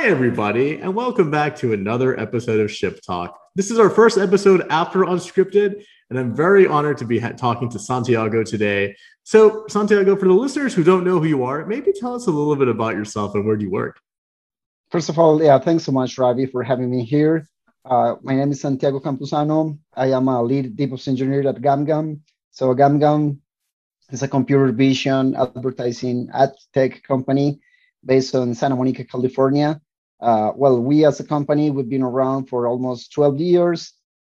Hi, everybody, and welcome back to another episode of Ship Talk. This is our first episode after Unscripted, and I'm very honored to be ha- talking to Santiago today. So, Santiago, for the listeners who don't know who you are, maybe tell us a little bit about yourself and where do you work? First of all, yeah, thanks so much, Ravi, for having me here. Uh, my name is Santiago Campuzano. I am a lead DevOps engineer at GumGum. So GumGum is a computer vision advertising ad tech company based on Santa Monica, California. Uh, well, we as a company, we've been around for almost 12 years.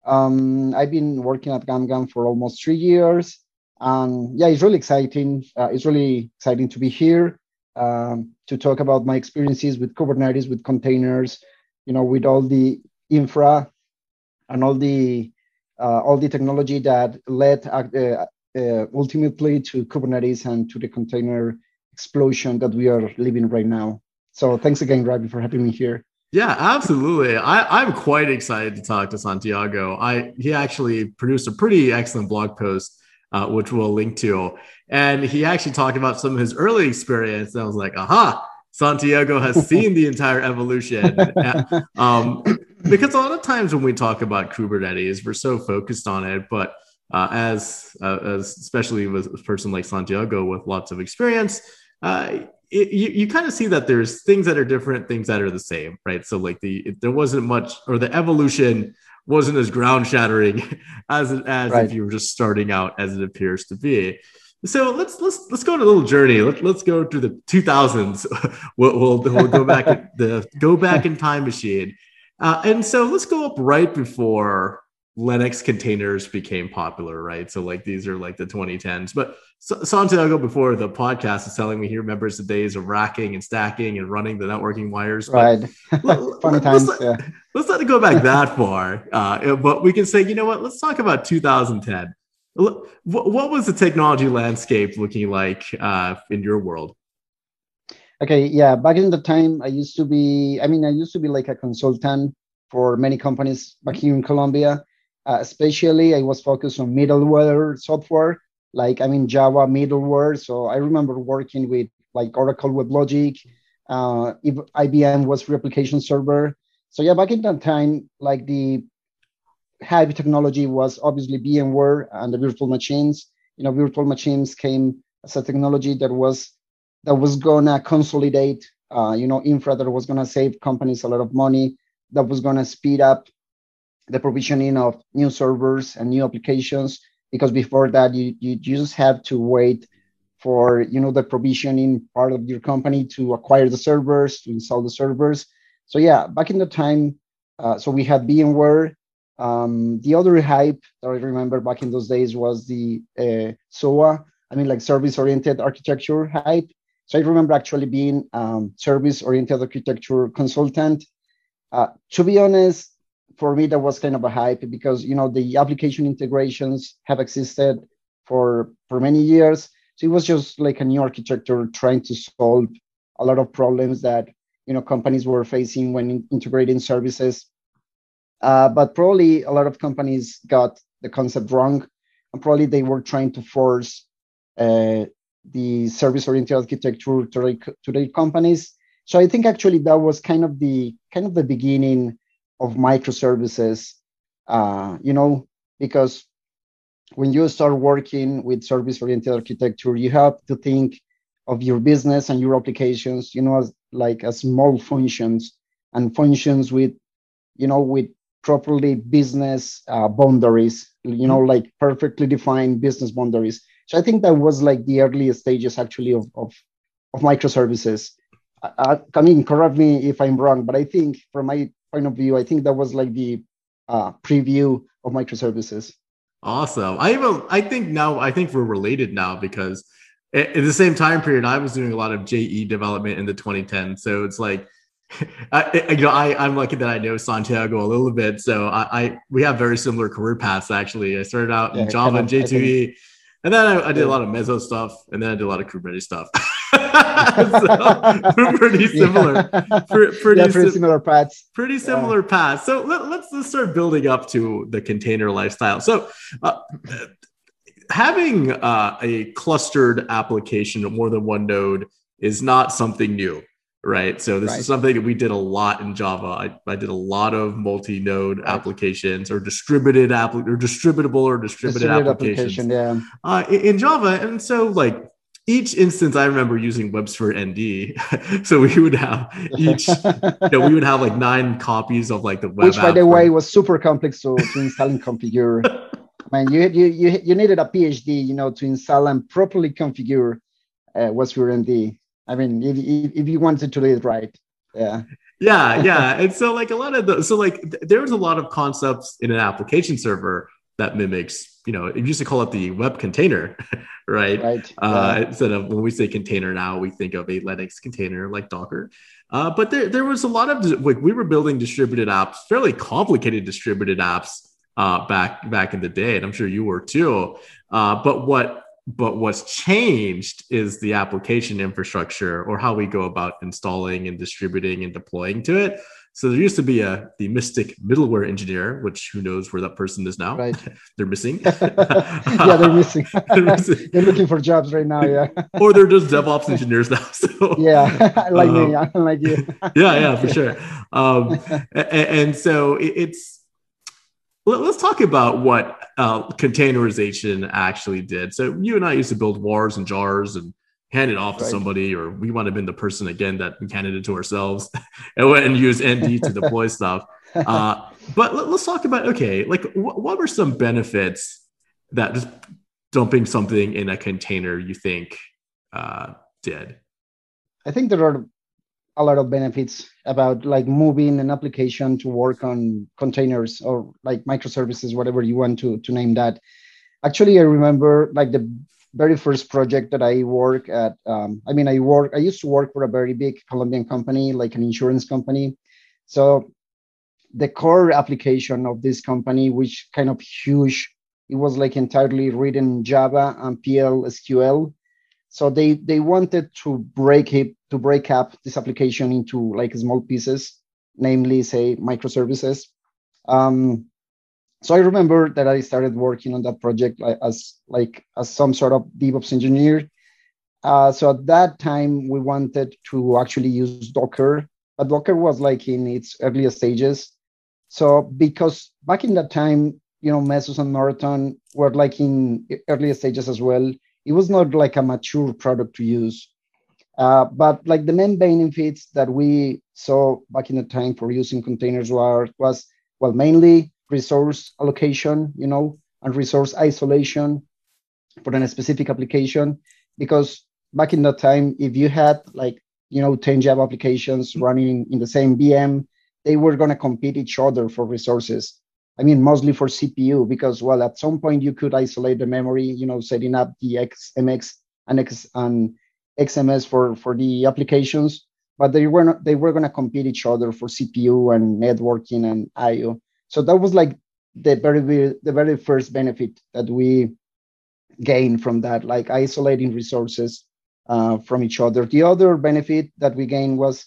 Um, I've been working at GumGum for almost three years. And yeah, it's really exciting. Uh, it's really exciting to be here um, to talk about my experiences with Kubernetes, with containers, you know, with all the infra and all the uh, all the technology that led uh, uh, ultimately to Kubernetes and to the container explosion that we are living right now. So thanks again, Ravi, for having me here. Yeah, absolutely. I, I'm quite excited to talk to Santiago. I he actually produced a pretty excellent blog post, uh, which we'll link to, and he actually talked about some of his early experience. And I was like, aha, Santiago has seen the entire evolution. um, because a lot of times when we talk about Kubernetes, we're so focused on it, but uh, as uh, as especially with a person like Santiago with lots of experience, uh, it, you, you kind of see that there's things that are different, things that are the same, right? So like the it, there wasn't much, or the evolution wasn't as ground shattering as as right. if you were just starting out as it appears to be. So let's let's let's go on a little journey. Let, let's go to the 2000s. we'll, we'll, we'll go back the go back in time machine, uh, and so let's go up right before Linux containers became popular, right? So like these are like the 2010s. But Santiago before the podcast is telling me he remembers the days of racking and stacking and running the networking wires. Right. Funny times. Let's, yeah. let's not go back that far. Uh, but we can say, you know what? Let's talk about 2010 what was the technology landscape looking like uh, in your world? Okay, yeah, back in the time, I used to be, I mean, I used to be like a consultant for many companies back here in Colombia. Uh, especially, I was focused on middleware software, like I mean Java middleware. So I remember working with like Oracle WebLogic. Uh, IBM WebSphere Application Server. So yeah, back in that time, like the Hive technology was obviously VMware and the virtual machines. You know, virtual machines came as a technology that was that was gonna consolidate, uh, you know, infra that was gonna save companies a lot of money, that was gonna speed up the provisioning of new servers and new applications. Because before that, you you just have to wait for you know the provisioning part of your company to acquire the servers, to install the servers. So yeah, back in the time, uh, so we had VMware um, the other hype that I remember back in those days was the uh, SOA, I mean, like service oriented architecture hype. So I remember actually being um, service oriented architecture consultant. Uh, to be honest, for me, that was kind of a hype because, you know, the application integrations have existed for, for many years. So it was just like a new architecture trying to solve a lot of problems that, you know, companies were facing when in- integrating services uh, but probably a lot of companies got the concept wrong, and probably they were trying to force uh, the service-oriented architecture to to their companies. So I think actually that was kind of the kind of the beginning of microservices. Uh, you know, because when you start working with service-oriented architecture, you have to think of your business and your applications, you know, as like as small functions and functions with, you know, with properly business uh, boundaries, you know, like perfectly defined business boundaries. So I think that was like the earliest stages actually of, of, of microservices. I, I, mean, correct me if I'm wrong, but I think from my point of view, I think that was like the uh, preview of microservices. Awesome. I even I think now I think we're related now because in the same time period I was doing a lot of JE development in the 2010s. So it's like I, you know, I, I'm lucky that I know Santiago a little bit. So I, I we have very similar career paths. Actually, I started out in Java and J2E, and then I, I, did yeah. a lot of Mesos stuff, and then I did a lot of Kubernetes stuff. so, pretty similar. pretty, yeah, pretty sim- similar paths. Pretty similar yeah. paths. So let, us let's, let's start building up to the container lifestyle. So. Uh, having uh, a clustered application of more than one node is not something new right? So this right. is something that we did a lot in Java. I, I did a lot of multi-node right. applications or distributed app or distributable or distributed, distributed applications. yeah. Uh, in, in Java, and so like each instance I remember using WebSphere ND. so we would have each, you know, we would have like nine copies of like the web. Which by the way was super complex to, to install and configure. I mean, you, you you you needed a PhD, you know, to install and properly configure uh, WebSphere ND. I mean, if, if, you wanted to do it right. Yeah. Yeah, yeah. and so like a lot of the so like th- there's a lot of concepts in an application server that mimics, you know, it used to call it the web container, right? Right. Uh, yeah. Instead of when we say container now, we think of a Linux container like Docker. Uh, but there, there was a lot of like we were building distributed apps, fairly complicated distributed apps uh, back back in the day, and I'm sure you were too. Uh, but what but what's changed is the application infrastructure or how we go about installing and distributing and deploying to it. So there used to be a the Mystic middleware engineer, which who knows where that person is now? Right, they're missing. yeah, they're missing. they're missing. they're looking for jobs right now. Yeah, or they're just DevOps engineers now. So yeah, like um, me, like you. yeah, yeah, for sure. Um, and, and so it, it's let's talk about what uh, containerization actually did. So you and I used to build wars and jars and hand it off to somebody, or we might have been the person again that handed it to ourselves and went and used ND to deploy stuff. Uh, but let, us talk about okay, like wh- what were some benefits that just dumping something in a container you think uh, did? I think there are a lot of benefits about like moving an application to work on containers or like microservices, whatever you want to, to name that. Actually, I remember like the very first project that I work at. Um, I mean, I work. I used to work for a very big Colombian company, like an insurance company. So the core application of this company, which kind of huge, it was like entirely written Java and PL SQL. So they they wanted to break it to break up this application into like small pieces, namely say microservices. Um, so I remember that I started working on that project as like as some sort of DevOps engineer. Uh, so at that time we wanted to actually use Docker, but Docker was like in its earliest stages. So because back in that time, you know, Mesos and Marathon were like in earlier stages as well it was not like a mature product to use. Uh, but like the main benefits that we saw back in the time for using containers were was well mainly resource allocation, you know, and resource isolation for a specific application. Because back in that time, if you had like you know 10 Java applications running in the same VM, they were going to compete each other for resources. I mean, mostly for CPU because, well, at some point you could isolate the memory, you know, setting up the XMX and, X, and XMS for, for the applications, but they were not, they were going to compete each other for CPU and networking and IO. So that was like the very, the very first benefit that we gained from that, like isolating resources uh, from each other. The other benefit that we gained was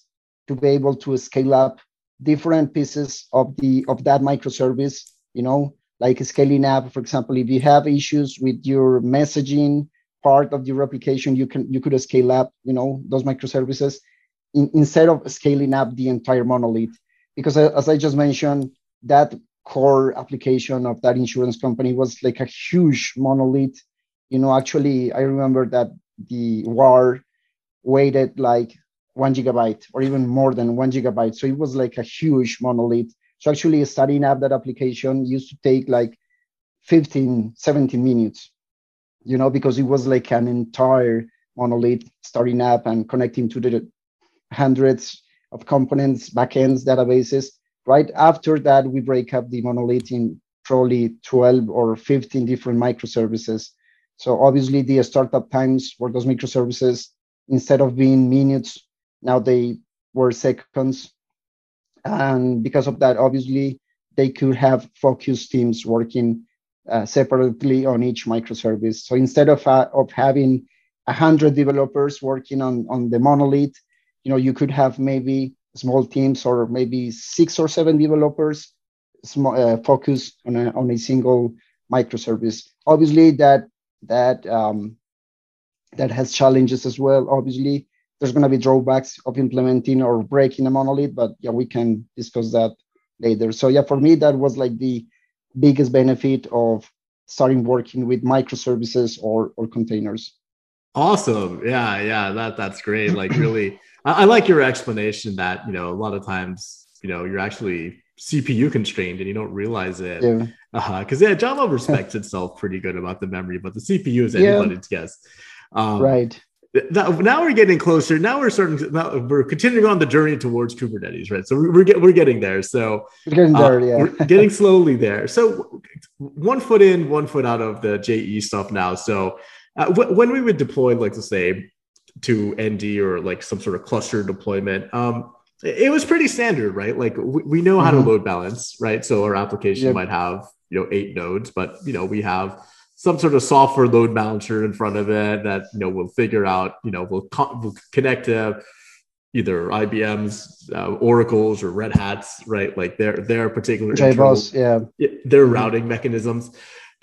to be able to scale up different pieces of the of that microservice you know like scaling up for example if you have issues with your messaging part of your application you can you could scale up you know those microservices in, instead of scaling up the entire monolith because uh, as i just mentioned that core application of that insurance company was like a huge monolith you know actually i remember that the war weighted like one gigabyte or even more than one gigabyte. So it was like a huge monolith. So actually starting up that application used to take like 15, 17 minutes, you know, because it was like an entire monolith starting up and connecting to the hundreds of components, backends, databases. Right after that, we break up the monolith in probably 12 or 15 different microservices. So obviously the startup times for those microservices, instead of being minutes now they were seconds. And because of that, obviously, they could have focus teams working uh, separately on each microservice. So instead of, uh, of having 100 developers working on, on the monolith, you know, you could have maybe small teams or maybe six or seven developers small, uh, focus on a, on a single microservice. Obviously, that that um, that has challenges as well. Obviously, there's going to be drawbacks of implementing or breaking a monolith, but yeah, we can discuss that later. So yeah, for me, that was like the biggest benefit of starting working with microservices or or containers. Awesome. Yeah, yeah, that that's great. Like really, I, I like your explanation that you know a lot of times you know you're actually CPU constrained and you don't realize it. Yeah. Because uh-huh. yeah, Java respects itself pretty good about the memory, but the CPU is anybody's yeah. guess. Um, right. now we're getting closer. Now we're starting. To, now we're continuing on the journey towards Kubernetes, right? So we're get, we're getting there. So we're getting there, uh, yeah. we're getting slowly there. So one foot in, one foot out of the JE stuff now. So uh, w- when we would deploy, like to say, to ND or like some sort of cluster deployment, um, it was pretty standard, right? Like we, we know how mm-hmm. to load balance, right? So our application yep. might have you know eight nodes, but you know we have some sort of software load balancer in front of it that you know will figure out you know will, co- will connect to either IBM's, uh, Oracle's, or Red Hat's, right? Like their their particular JBoss, yeah, their mm-hmm. routing mechanisms.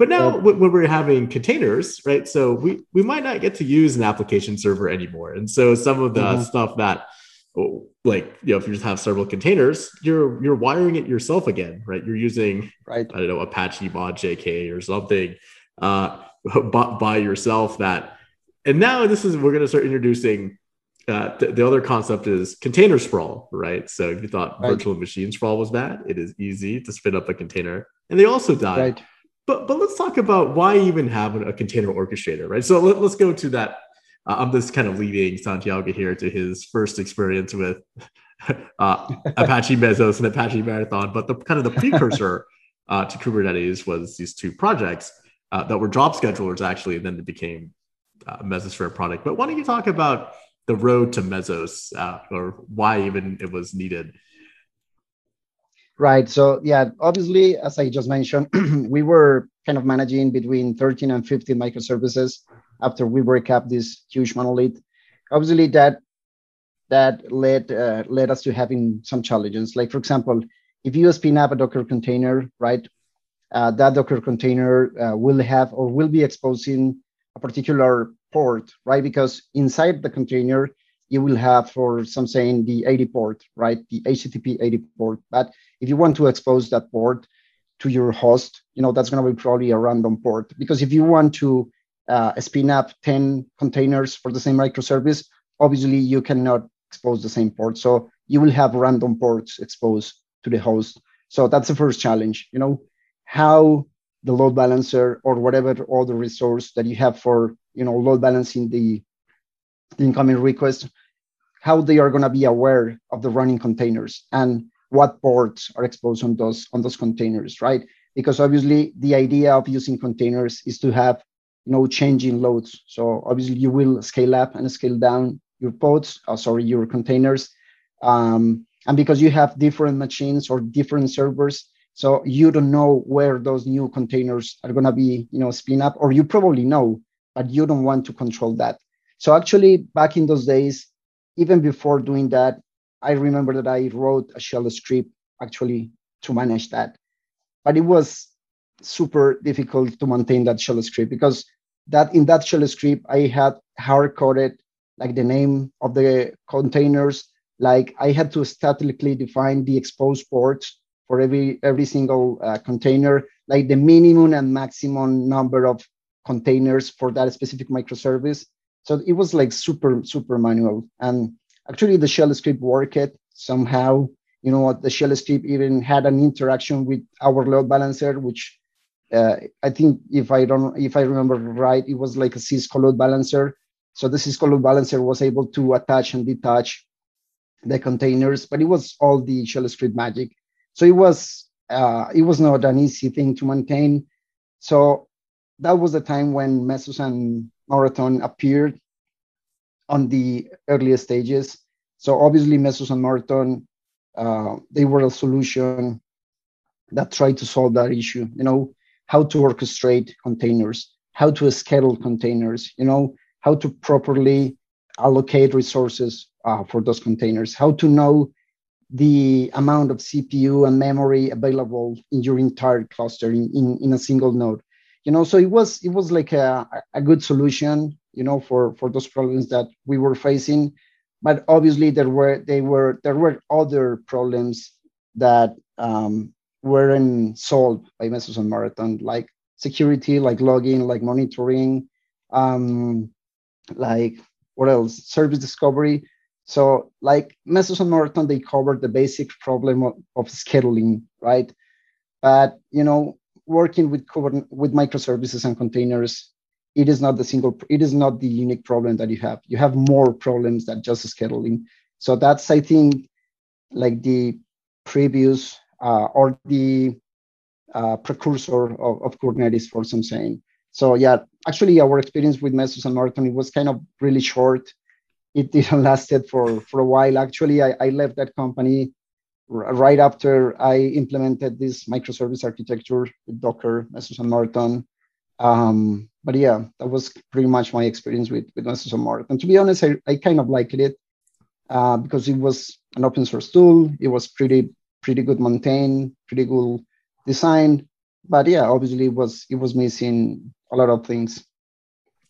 But now when we're having containers, right? So we we might not get to use an application server anymore, and so some of the mm-hmm. stuff that oh, like you know if you just have several containers you're you're wiring it yourself again right you're using right i don't know apache mod jk or something uh by, by yourself that and now this is we're going to start introducing uh, th- the other concept is container sprawl, right? So if you thought right. virtual machine sprawl was bad, it is easy to spin up a container, and they also die. Right. But but let's talk about why even have a container orchestrator, right? So let, us go to that. Uh, I'm just kind of leading Santiago here to his first experience with uh, Apache Mesos and Apache Marathon, but the kind of the precursor uh, to Kubernetes was these two projects uh, that were job schedulers actually, and then it became uh, Mesosphere product. But why don't you talk about the road to Mesos uh, or why even it was needed? Right. So yeah, obviously, as I just mentioned, we were kind of managing between 13 and 15 microservices after we break up this huge monolith. Obviously, that that led uh, led us to having some challenges. Like for example, if you spin up a Docker container, right, uh, that Docker container uh, will have or will be exposing a particular port, right? Because inside the container, you will have, for some saying, the 80 port, right? The HTTP 80 port. But if you want to expose that port to your host, you know, that's going to be probably a random port. Because if you want to uh, spin up 10 containers for the same microservice, obviously you cannot expose the same port. So you will have random ports exposed to the host. So that's the first challenge, you know, how the load balancer or whatever other resource that you have for, you know, load balancing the, the incoming request, how they are going to be aware of the running containers and what ports are exposed on those on those containers, right? Because obviously the idea of using containers is to have you know changing loads. So obviously you will scale up and scale down your pods, uh, sorry, your containers. Um, and because you have different machines or different servers, so you don't know where those new containers are going to be, you know, spin up, or you probably know, but you don't want to control that. So actually, back in those days, even before doing that, I remember that I wrote a shell script actually to manage that. But it was super difficult to maintain that shell script because that in that shell script I had hard coded like the name of the containers. Like I had to statically define the exposed ports for every every single uh, container, like the minimum and maximum number of containers for that specific microservice. So it was like super super manual and actually the shell script worked somehow. You know what? the shell script even had an interaction with our load balancer which uh, i think if i don't if i remember right it was like a cisco load balancer. So the cisco load balancer was able to attach and detach the containers but it was all the shell script magic. So it was uh, it was not an easy thing to maintain. So that was the time when mesos and marathon appeared on the earliest stages. So obviously, Mesos and Marathon, uh, they were a solution that tried to solve that issue. You know, how to orchestrate containers, how to schedule containers. You know, how to properly allocate resources uh, for those containers, how to know the amount of CPU and memory available in your entire cluster in, in, in a single node. You know, so it was it was like a, a good solution you know, for, for those problems that we were facing. but obviously there were they were there were other problems that um, weren't solved by Mesos and Marathon, like security, like logging, like monitoring, um, like what else? Service discovery. So like Mesos and Marathon, they covered the basic problem of, of scheduling, right? But you know, working with with microservices and containers, it is not the single, it is not the unique problem that you have. You have more problems than just scheduling. So that's I think like the previous uh, or the uh, precursor of, of Kubernetes for some saying. So yeah, actually our experience with Mesos and Marathon it was kind of really short. It didn't lasted for for a while. Actually, I, I left that company r- right after I implemented this microservice architecture Docker, Mesos and Marathon. Um, but yeah, that was pretty much my experience with with Mesos and To be honest, I, I kind of liked it uh, because it was an open source tool. It was pretty pretty good maintained, pretty good design. But yeah, obviously it was it was missing a lot of things.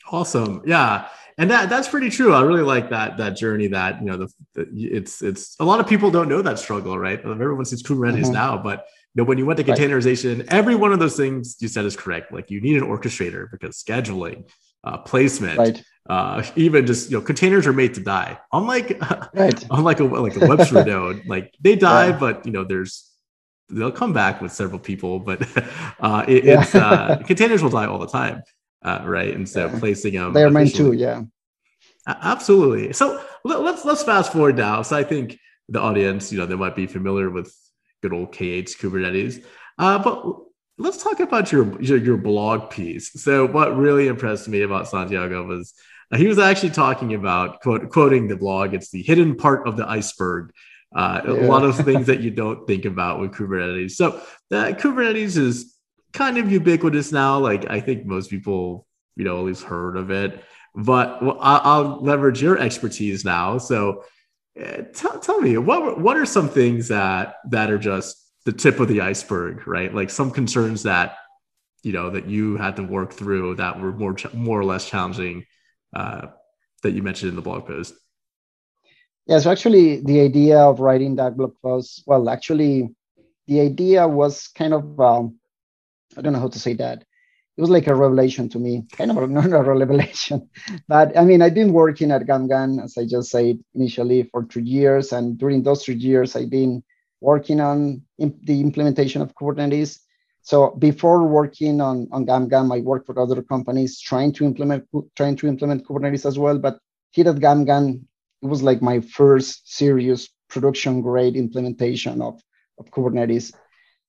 Awesome. Yeah. And that that's pretty true. I really like that that journey that, you know, the, the it's it's a lot of people don't know that struggle, right? Everyone sees Kubernetes mm-hmm. now, but know, when you went to containerization, right. every one of those things you said is correct. Like you need an orchestrator because scheduling, uh, placement, right. uh, even just you know, containers are made to die. Unlike right. unlike a like a WebSphere node, like they die, yeah. but you know, there's they'll come back with several people, but uh, it, yeah. it's uh, containers will die all the time, uh, right? And so yeah. placing them, they're meant to, yeah, absolutely. So let, let's let's fast forward now. So I think the audience, you know, they might be familiar with good old K8s Kubernetes, uh, but let's talk about your, your, your blog piece. So what really impressed me about Santiago was uh, he was actually talking about quote, quoting the blog. It's the hidden part of the iceberg uh, yeah. A lot of things that you don't think about with Kubernetes. So uh, Kubernetes is kind of ubiquitous now. Like I think most people, you know, at least heard of it. But well, I'll, I'll, leverage your expertise now. So tell, tell me what what are some things that that are just the tip of the iceberg, right? Like some concerns that you know that you had to work through that were more more or less challenging uh, that you mentioned in the blog post. Yeah, so actually, the idea of writing that blog post, well, actually, the idea was kind of, um, I don't know how to say that. It was like a revelation to me, kind of a, not a revelation. But I mean, I've been working at GumGum, as I just said initially, for three years. And during those three years, I've been working on imp- the implementation of Kubernetes. So before working on, on GumGum, I worked for other companies trying to implement trying to implement Kubernetes as well. But here at GumGum, it was like my first serious production grade implementation of, of Kubernetes.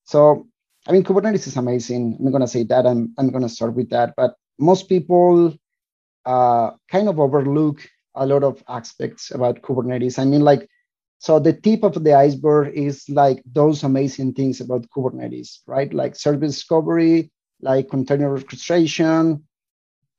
So, I mean, Kubernetes is amazing. I'm going to say that. I'm, I'm going to start with that. But most people uh, kind of overlook a lot of aspects about Kubernetes. I mean, like, so the tip of the iceberg is like those amazing things about Kubernetes, right? Like service discovery, like container orchestration,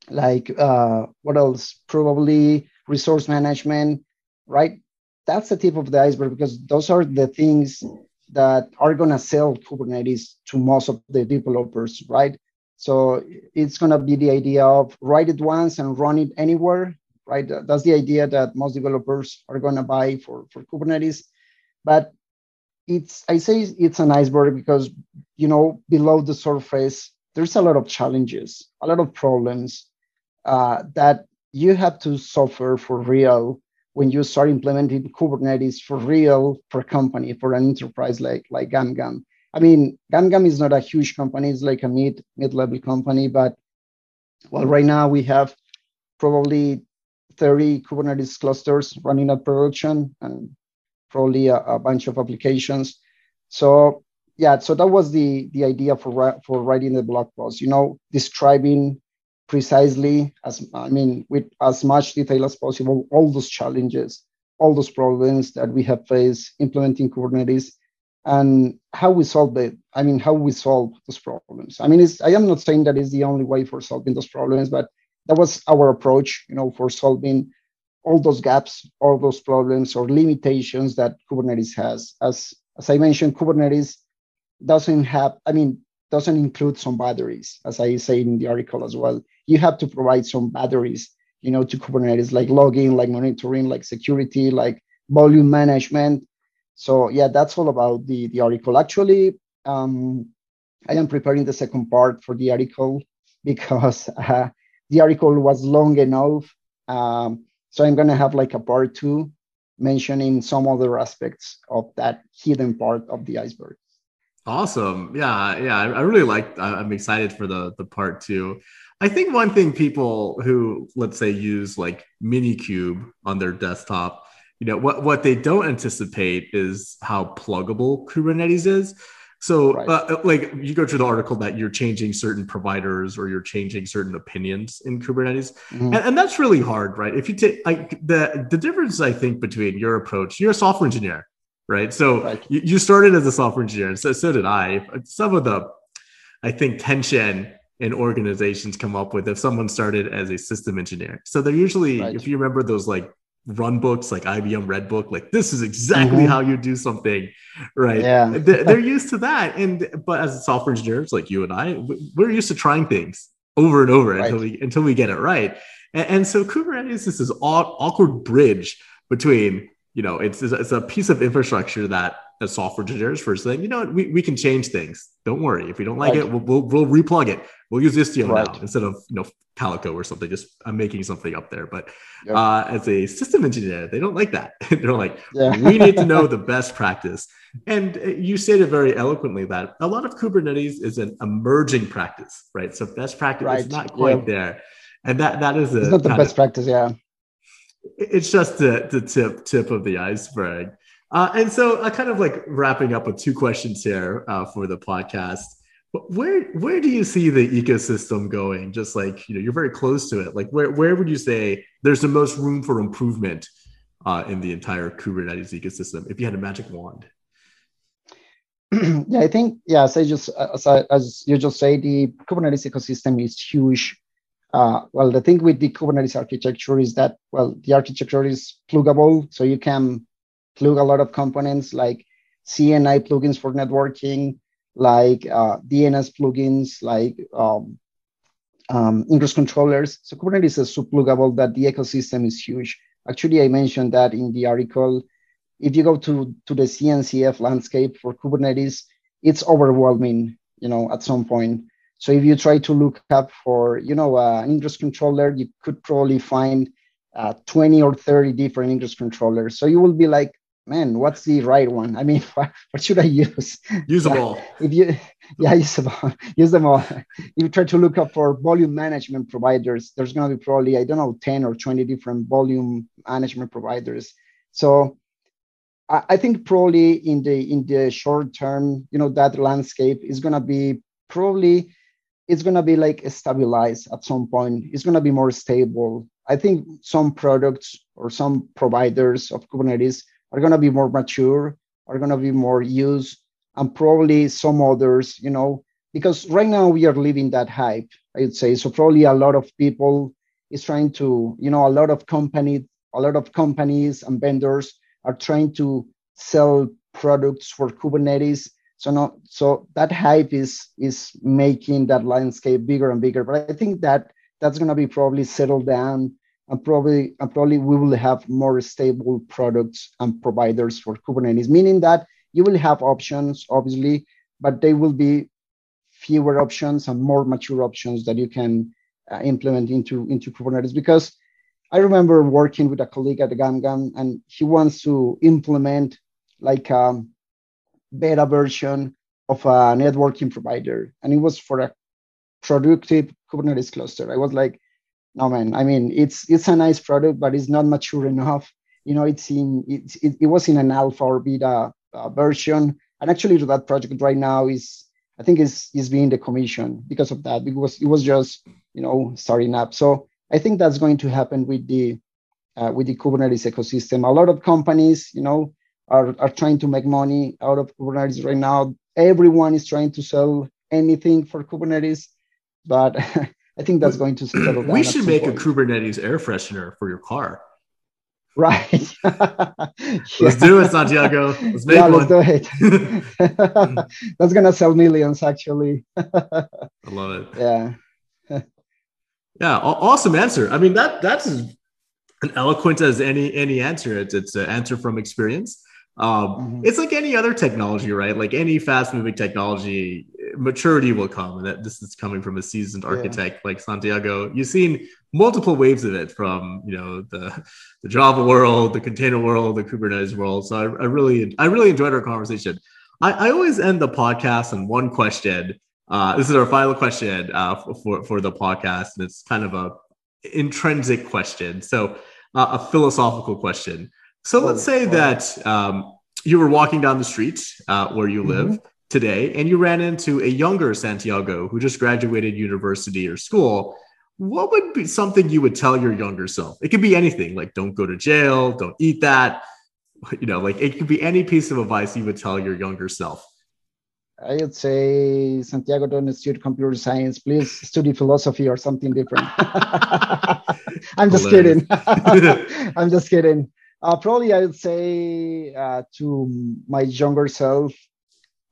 like uh, what else? Probably resource management, right? That's the tip of the iceberg because those are the things that are going to sell Kubernetes to most of the developers, right? So it's going to be the idea of write it once and run it anywhere, right? That's the idea that most developers are going to buy for, for Kubernetes. But it's, I say it's an iceberg because, you know, below the surface, there's a lot of challenges, a lot of problems uh, that you have to suffer for real when you start implementing Kubernetes for real for a company, for an enterprise like like GumGum. I mean, GumGum is not a huge company; it's like a mid mid level company. But well, right now we have probably 30 Kubernetes clusters running at production and probably a, a bunch of applications. So yeah, so that was the the idea for for writing the blog post. You know, describing precisely as I mean with as much detail as possible all those challenges, all those problems that we have faced implementing Kubernetes and how we solve it. I mean, how we solve those problems. I mean, I am not saying that is the only way for solving those problems, but that was our approach, you know, for solving all those gaps, all those problems or limitations that Kubernetes has. As as I mentioned, Kubernetes doesn't have, I mean, doesn't include some batteries, as I say in the article as well. You have to provide some batteries you know, to Kubernetes, like logging, like monitoring, like security, like volume management. So yeah, that's all about the, the article. Actually, um, I am preparing the second part for the article because uh, the article was long enough. Um, so I'm gonna have like a part two mentioning some other aspects of that hidden part of the iceberg. Awesome. Yeah, yeah. I, I really like. I'm excited for the the part two. I think one thing people who let's say use like Minikube on their desktop, you know, what what they don't anticipate is how pluggable Kubernetes is. So, right. uh, like, you go to the article that you're changing certain providers or you're changing certain opinions in Kubernetes, mm-hmm. and, and, that's really hard, right? If you take like the the difference, I think, between your approach, you're a software engineer, right? So right. You, you started as a software engineer, and so so did I. Some of the, I think, tension in organizations come up with if someone started as a system engineer. So they're usually, right. if you remember those like run books like IBM Red Book, like this is exactly mm-hmm. how you do something, right? Yeah, they're used to that. And but as a software engineers, like you and I, we're used to trying things over and over right. until we until we get it right. And, and so Kubernetes is this awkward bridge between you know it's it's a piece of infrastructure that as software engineers first thing you know we, we can change things don't worry if we don't like right. it we'll, we'll, we'll replug it we'll use istio right. now instead of you know calico or something just i'm making something up there but yep. uh, as a system engineer they don't like that they're like yeah. we need to know the best practice and uh, you stated very eloquently that a lot of kubernetes is an emerging practice right so best practice right. is not quite yeah. there and that that is a, it's not the best of, practice yeah it's just the, the tip tip of the iceberg uh, and so, uh, kind of like wrapping up with two questions here uh, for the podcast. Where where do you see the ecosystem going? Just like you know, you're very close to it. Like, where where would you say there's the most room for improvement uh, in the entire Kubernetes ecosystem if you had a magic wand? yeah, I think yeah. As just as, I, as you just say, the Kubernetes ecosystem is huge. Uh, well, the thing with the Kubernetes architecture is that well, the architecture is pluggable, so you can plug a lot of components like CNI plugins for networking, like uh, DNS plugins, like um, um, ingress controllers. So Kubernetes is so pluggable that the ecosystem is huge. Actually, I mentioned that in the article. If you go to, to the CNCF landscape for Kubernetes, it's overwhelming, you know, at some point. So if you try to look up for, you know, uh, an ingress controller, you could probably find uh, 20 or 30 different ingress controllers. So you will be like, man, what's the right one? I mean, what, what should I use? Use them all. If you, yeah, use them all. use them all. If you try to look up for volume management providers, there's going to be probably I don't know 10 or 20 different volume management providers. So I, I think probably in the in the short term, you know, that landscape is going to be probably it's going to be like stabilized at some point. It's going to be more stable. I think some products or some providers of Kubernetes are going to be more mature, are going to be more used, and probably some others, you know, because right now we are living that hype, I would say. So probably a lot of people is trying to, you know, a lot of companies, a lot of companies and vendors are trying to sell products for Kubernetes. So not so that hype is is making that landscape bigger and bigger. But I think that that's going to be probably settled down and probably and probably we will have more stable products and providers for Kubernetes, meaning that you will have options, obviously, but they will be fewer options and more mature options that you can uh, implement into, into Kubernetes. Because I remember working with a colleague at GumGum, and he wants to implement like a beta version of a networking provider, and it was for a productive Kubernetes cluster. I was like, no man i mean it's it's a nice product but it's not mature enough. You know it's in it, it, it was in an alpha or beta uh, version. And actually that project right now is i think is is being decommissioned because of that because it was just you know starting up. So i think that's going to happen with the uh, with the kubernetes ecosystem. A lot of companies you know are, are trying to make money out of kubernetes right now everyone is trying to sell anything for kubernetes but I think that's going to settle down. We should make point. a Kubernetes air freshener for your car. Right. let's do it, Santiago. Let's make yeah, one. let's do it. that's gonna sell millions, actually. I love it. Yeah. Yeah, awesome answer. I mean that that's as eloquent as any any answer. It's it's an answer from experience. Um, mm-hmm. It's like any other technology, right? Like any fast moving technology, maturity will come. And that this is coming from a seasoned architect yeah. like Santiago. You've seen multiple waves of it from, you know, the, the Java world, the container world, the Kubernetes world. So I, I really, I really enjoyed our conversation. I, I always end the podcast on one question. Uh, this is our final question uh, for, for the podcast. And it's kind of a intrinsic question. So uh, a philosophical question. So let's oh, say that um, you were walking down the street uh, where you live mm-hmm. today and you ran into a younger Santiago who just graduated university or school. What would be something you would tell your younger self? It could be anything like don't go to jail, don't eat that. You know, like it could be any piece of advice you would tell your younger self. I would say, Santiago, don't study computer science. Please study philosophy or something different. I'm just kidding. I'm just kidding. Uh, probably I would say uh, to my younger self,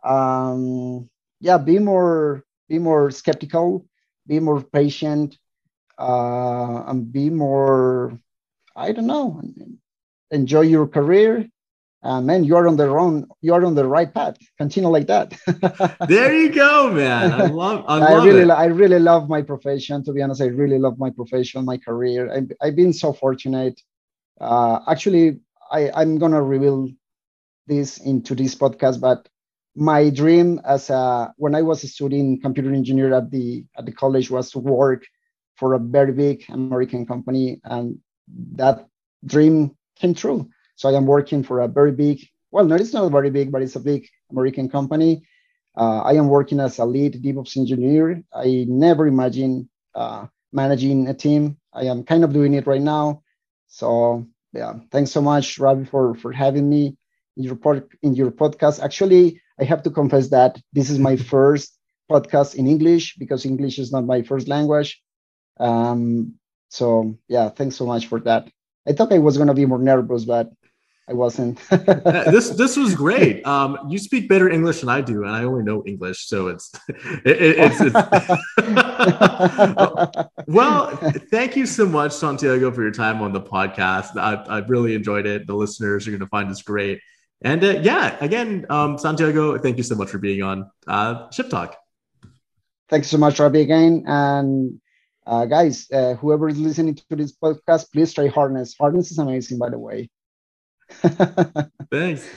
um, yeah, be more, be more skeptical, be more patient, uh, and be more, I don't know, enjoy your career. Uh, man, you're on the wrong, you're on the right path. Continue like that. there you go, man. I love, I, love I really, it. I really love my profession. To be honest, I really love my profession, my career. I've, I've been so fortunate uh, actually, I, I'm gonna reveal this into this podcast, but my dream as a when I was studying computer engineer at the at the college was to work for a very big American company, and that dream came true. So I am working for a very big, well, no, it's not very big, but it's a big American company. Uh, I am working as a lead DevOps engineer. I never imagined uh, managing a team. I am kind of doing it right now. So yeah, thanks so much, Ravi, for for having me in your pod, in your podcast. Actually, I have to confess that this is my first podcast in English because English is not my first language. Um, so yeah, thanks so much for that. I thought I was gonna be more nervous, but I wasn't. this this was great. Um, you speak better English than I do, and I only know English, so it's it, it's. it's well, thank you so much, Santiago, for your time on the podcast. I I really enjoyed it. The listeners are going to find this great, and uh, yeah, again, um, Santiago, thank you so much for being on uh, Ship Talk. Thanks so much, Robbie, again, and. Uh, guys, uh, whoever is listening to this podcast, please try Harness. Harness is amazing, by the way. Thanks.